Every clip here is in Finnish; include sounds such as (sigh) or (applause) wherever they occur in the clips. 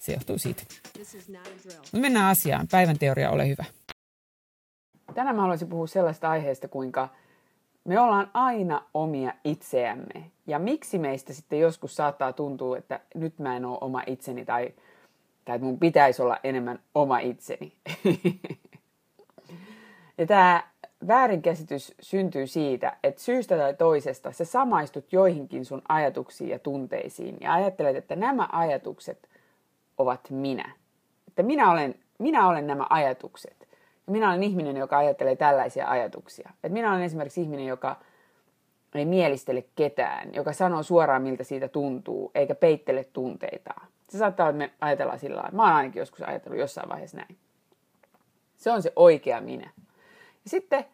se johtuu siitä. Mutta mennään asiaan. Päivän teoria, ole hyvä. Tänään mä haluaisin puhua sellaista aiheesta, kuinka me ollaan aina omia itseämme. Ja miksi meistä sitten joskus saattaa tuntua, että nyt mä en ole oma itseni tai, tai että mun pitäisi olla enemmän oma itseni. (laughs) ja tämä väärinkäsitys syntyy siitä, että syystä tai toisesta sä samaistut joihinkin sun ajatuksiin ja tunteisiin ja ajattelet, että nämä ajatukset ovat minä. Että minä olen, minä olen nämä ajatukset. Ja minä olen ihminen, joka ajattelee tällaisia ajatuksia. Et minä olen esimerkiksi ihminen, joka ei mielistele ketään, joka sanoo suoraan, miltä siitä tuntuu, eikä peittele tunteitaan. Se saattaa olla, että me ajatellaan sillä lailla. Mä oon ainakin joskus ajatellut jossain vaiheessa näin. Se on se oikea minä. Ja sitten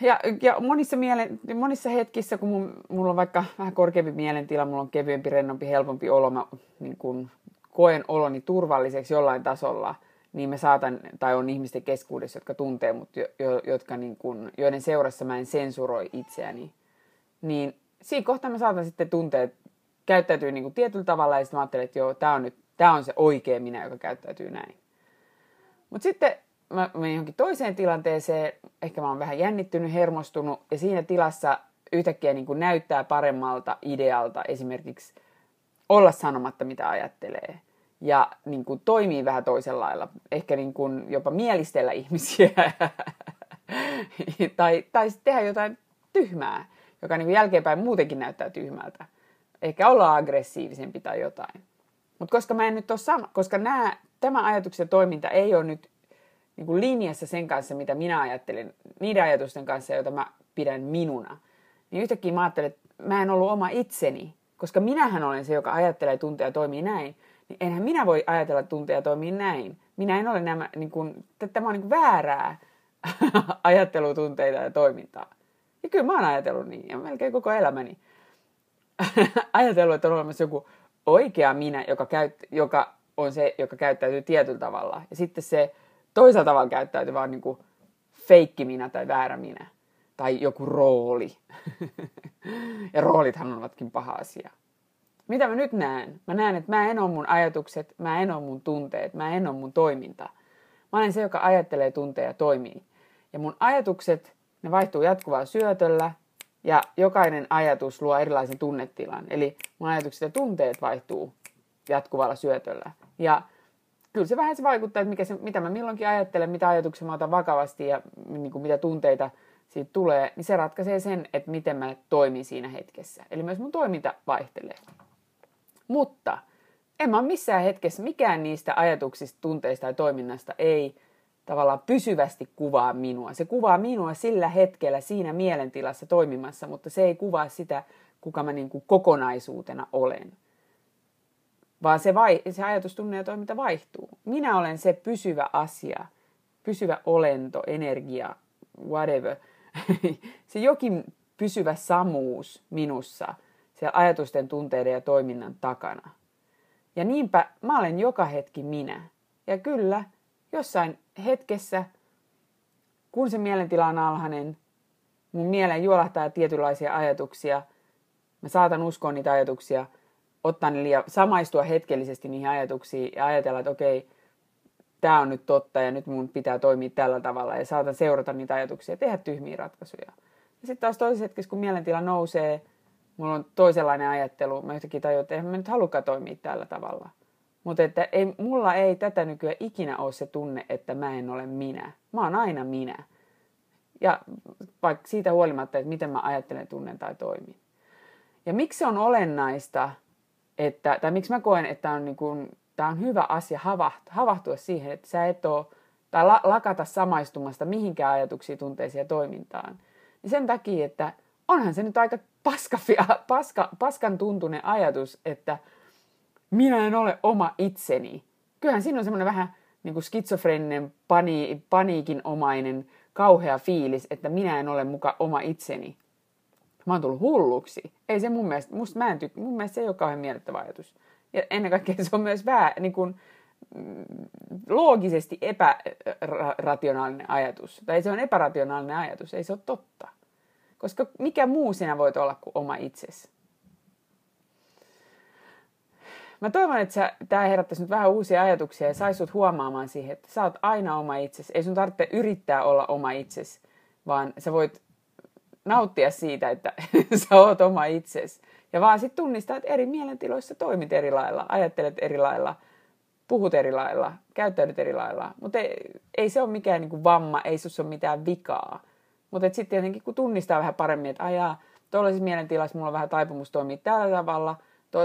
ja, ja monissa, mielen, monissa hetkissä, kun mun, mulla on vaikka vähän korkeampi mielentila, mulla on kevyempi, rennompi, helpompi olo, mä niin kun koen oloni turvalliseksi jollain tasolla, niin mä saatan, tai on ihmisten keskuudessa, jotka tuntee mut, jo, jotka niin kun, joiden seurassa mä en sensuroi itseäni, niin siinä kohtaa mä saatan sitten tuntea, käyttäytyy niin kuin tietyllä tavalla, ja sitten mä ajattelen, että joo, tää on nyt, tää on se oikea minä, joka käyttäytyy näin. Mutta sitten mä menen johonkin toiseen tilanteeseen, ehkä mä oon vähän jännittynyt, hermostunut, ja siinä tilassa yhtäkkiä niin kuin näyttää paremmalta idealta esimerkiksi olla sanomatta, mitä ajattelee. Ja niin kuin toimii vähän toisella lailla. Ehkä niin kuin jopa mielistellä ihmisiä. (laughs) tai, tai tehdä jotain tyhmää, joka niin kuin jälkeenpäin muutenkin näyttää tyhmältä. Ehkä olla aggressiivisempi tai jotain. Mutta koska mä en nyt ole sama, koska nämä, tämä ajatuksen toiminta ei ole nyt niin kuin linjassa sen kanssa, mitä minä ajattelen, niiden ajatusten kanssa, joita mä pidän minuna, niin yhtäkkiä mä ajattelen, että mä en ollut oma itseni, koska minähän olen se, joka ajattelee, tunteja ja toimii näin, niin enhän minä voi ajatella, tunteja ja toimii näin. Minä en ole nämä, niin kuin, tämä on niin kuin väärää (laughs) ajattelutunteita ja toimintaa. Ja kyllä mä oon ajatellut niin, ja melkein koko elämäni. (laughs) ajatellut, että on olemassa joku oikea minä, joka, käyt, joka on se, joka käyttäytyy tietyllä tavalla. Ja sitten se toisella tavalla käyttäytyy vaan niin kuin feikki minä tai väärä minä. Tai joku rooli. ja roolithan ovatkin paha asia. Mitä mä nyt näen? Mä näen, että mä en ole mun ajatukset, mä en ole mun tunteet, mä en ole mun toiminta. Mä olen se, joka ajattelee, tuntee ja toimii. Ja mun ajatukset, ne vaihtuu jatkuvalla syötöllä, ja jokainen ajatus luo erilaisen tunnetilan. Eli mun ajatukset ja tunteet vaihtuu jatkuvalla syötöllä. Ja kyllä se vähän se vaikuttaa, että mikä se, mitä mä milloinkin ajattelen, mitä ajatuksia mä otan vakavasti ja niin kuin mitä tunteita siitä tulee, niin se ratkaisee sen, että miten mä toimin siinä hetkessä. Eli myös mun toiminta vaihtelee. Mutta en mä missään hetkessä, mikään niistä ajatuksista, tunteista tai toiminnasta ei tavallaan pysyvästi kuvaa minua. Se kuvaa minua sillä hetkellä siinä mielentilassa toimimassa, mutta se ei kuvaa sitä, kuka mä niin kuin kokonaisuutena olen. Vaan se, vai, se ajatus, tunne ja toiminta vaihtuu. Minä olen se pysyvä asia, pysyvä olento, energia, whatever. (laughs) se jokin pysyvä samuus minussa, siellä ajatusten, tunteiden ja toiminnan takana. Ja niinpä mä olen joka hetki minä. Ja kyllä, jossain hetkessä, kun se mielentila on alhainen, mun mieleen juolahtaa tietynlaisia ajatuksia, mä saatan uskoa niitä ajatuksia, ottaa ne liian, samaistua hetkellisesti niihin ajatuksiin ja ajatella, että okei, tämä on nyt totta ja nyt mun pitää toimia tällä tavalla ja saatan seurata niitä ajatuksia ja tehdä tyhmiä ratkaisuja. Ja sitten taas toisessa hetkessä, kun mielentila nousee, mulla on toisenlainen ajattelu, mä yhtäkkiä tajun, että eihän mä nyt halukaan toimia tällä tavalla. Mutta että ei, mulla ei tätä nykyään ikinä ole se tunne, että mä en ole minä. Mä oon aina minä. Ja vaikka siitä huolimatta, että miten mä ajattelen, tunnen tai toimin. Ja miksi se on olennaista, että, tai miksi mä koen, että on, niin kuin, tämä on hyvä asia havahtua, siihen, että sä et ole, tai la, lakata samaistumasta mihinkään ajatuksiin, tunteisiin ja toimintaan. Niin sen takia, että onhan se nyt aika paska, paska, paskan tuntunen ajatus, että minä en ole oma itseni. Kyllähän siinä on semmoinen vähän niin kuin skitsofreninen, pani, paniikinomainen, kauhea fiilis, että minä en ole muka oma itseni. Mä oon tullut hulluksi. Ei se mun mielestä, musta mä en tyk- mun mielestä se ei ole kauhean miellyttävä ajatus. Ja ennen kaikkea se on myös vähän niin kuin, mm, loogisesti epärationaalinen ajatus. Tai se on epärationaalinen ajatus, ei se ole totta. Koska mikä muu sinä voit olla kuin oma itsesi? Mä toivon, että tämä herättäisi nyt vähän uusia ajatuksia ja saisi sut huomaamaan siihen, että sä oot aina oma itsesi. Ei sun tarvitse yrittää olla oma itsesi, vaan sä voit nauttia siitä, että (laughs) sä oot oma itsesi. Ja vaan sitten tunnistaa, että eri mielentiloissa toimit eri lailla, ajattelet eri lailla, puhut eri lailla, käyttäydyt eri lailla. Mutta ei, ei se ole mikään niinku vamma, ei sus ole mitään vikaa. Mutta sitten tietenkin kun tunnistaa vähän paremmin, että ajaa, tuollaisessa mielentilassa mulla on vähän taipumus toimia tällä tavalla,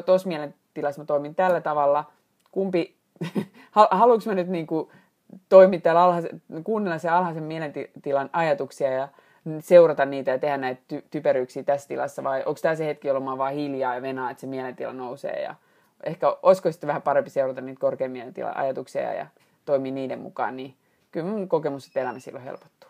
tuossa mielentilassa mä toimin tällä tavalla, kumpi, (laughs) haluanko mä nyt niinku toimia täällä alhaisen, kuunnella sen alhaisen mielentilan ajatuksia ja seurata niitä ja tehdä näitä ty- typeryyksiä tässä tilassa, vai onko tämä se hetki, jolloin mä vaan hiljaa ja venaa, että se mielentila nousee ja ehkä olisiko sitten vähän parempi seurata niitä korkean mielentilan ajatuksia ja toimia niiden mukaan, niin kyllä mun kokemus, että elämä silloin helpottuu.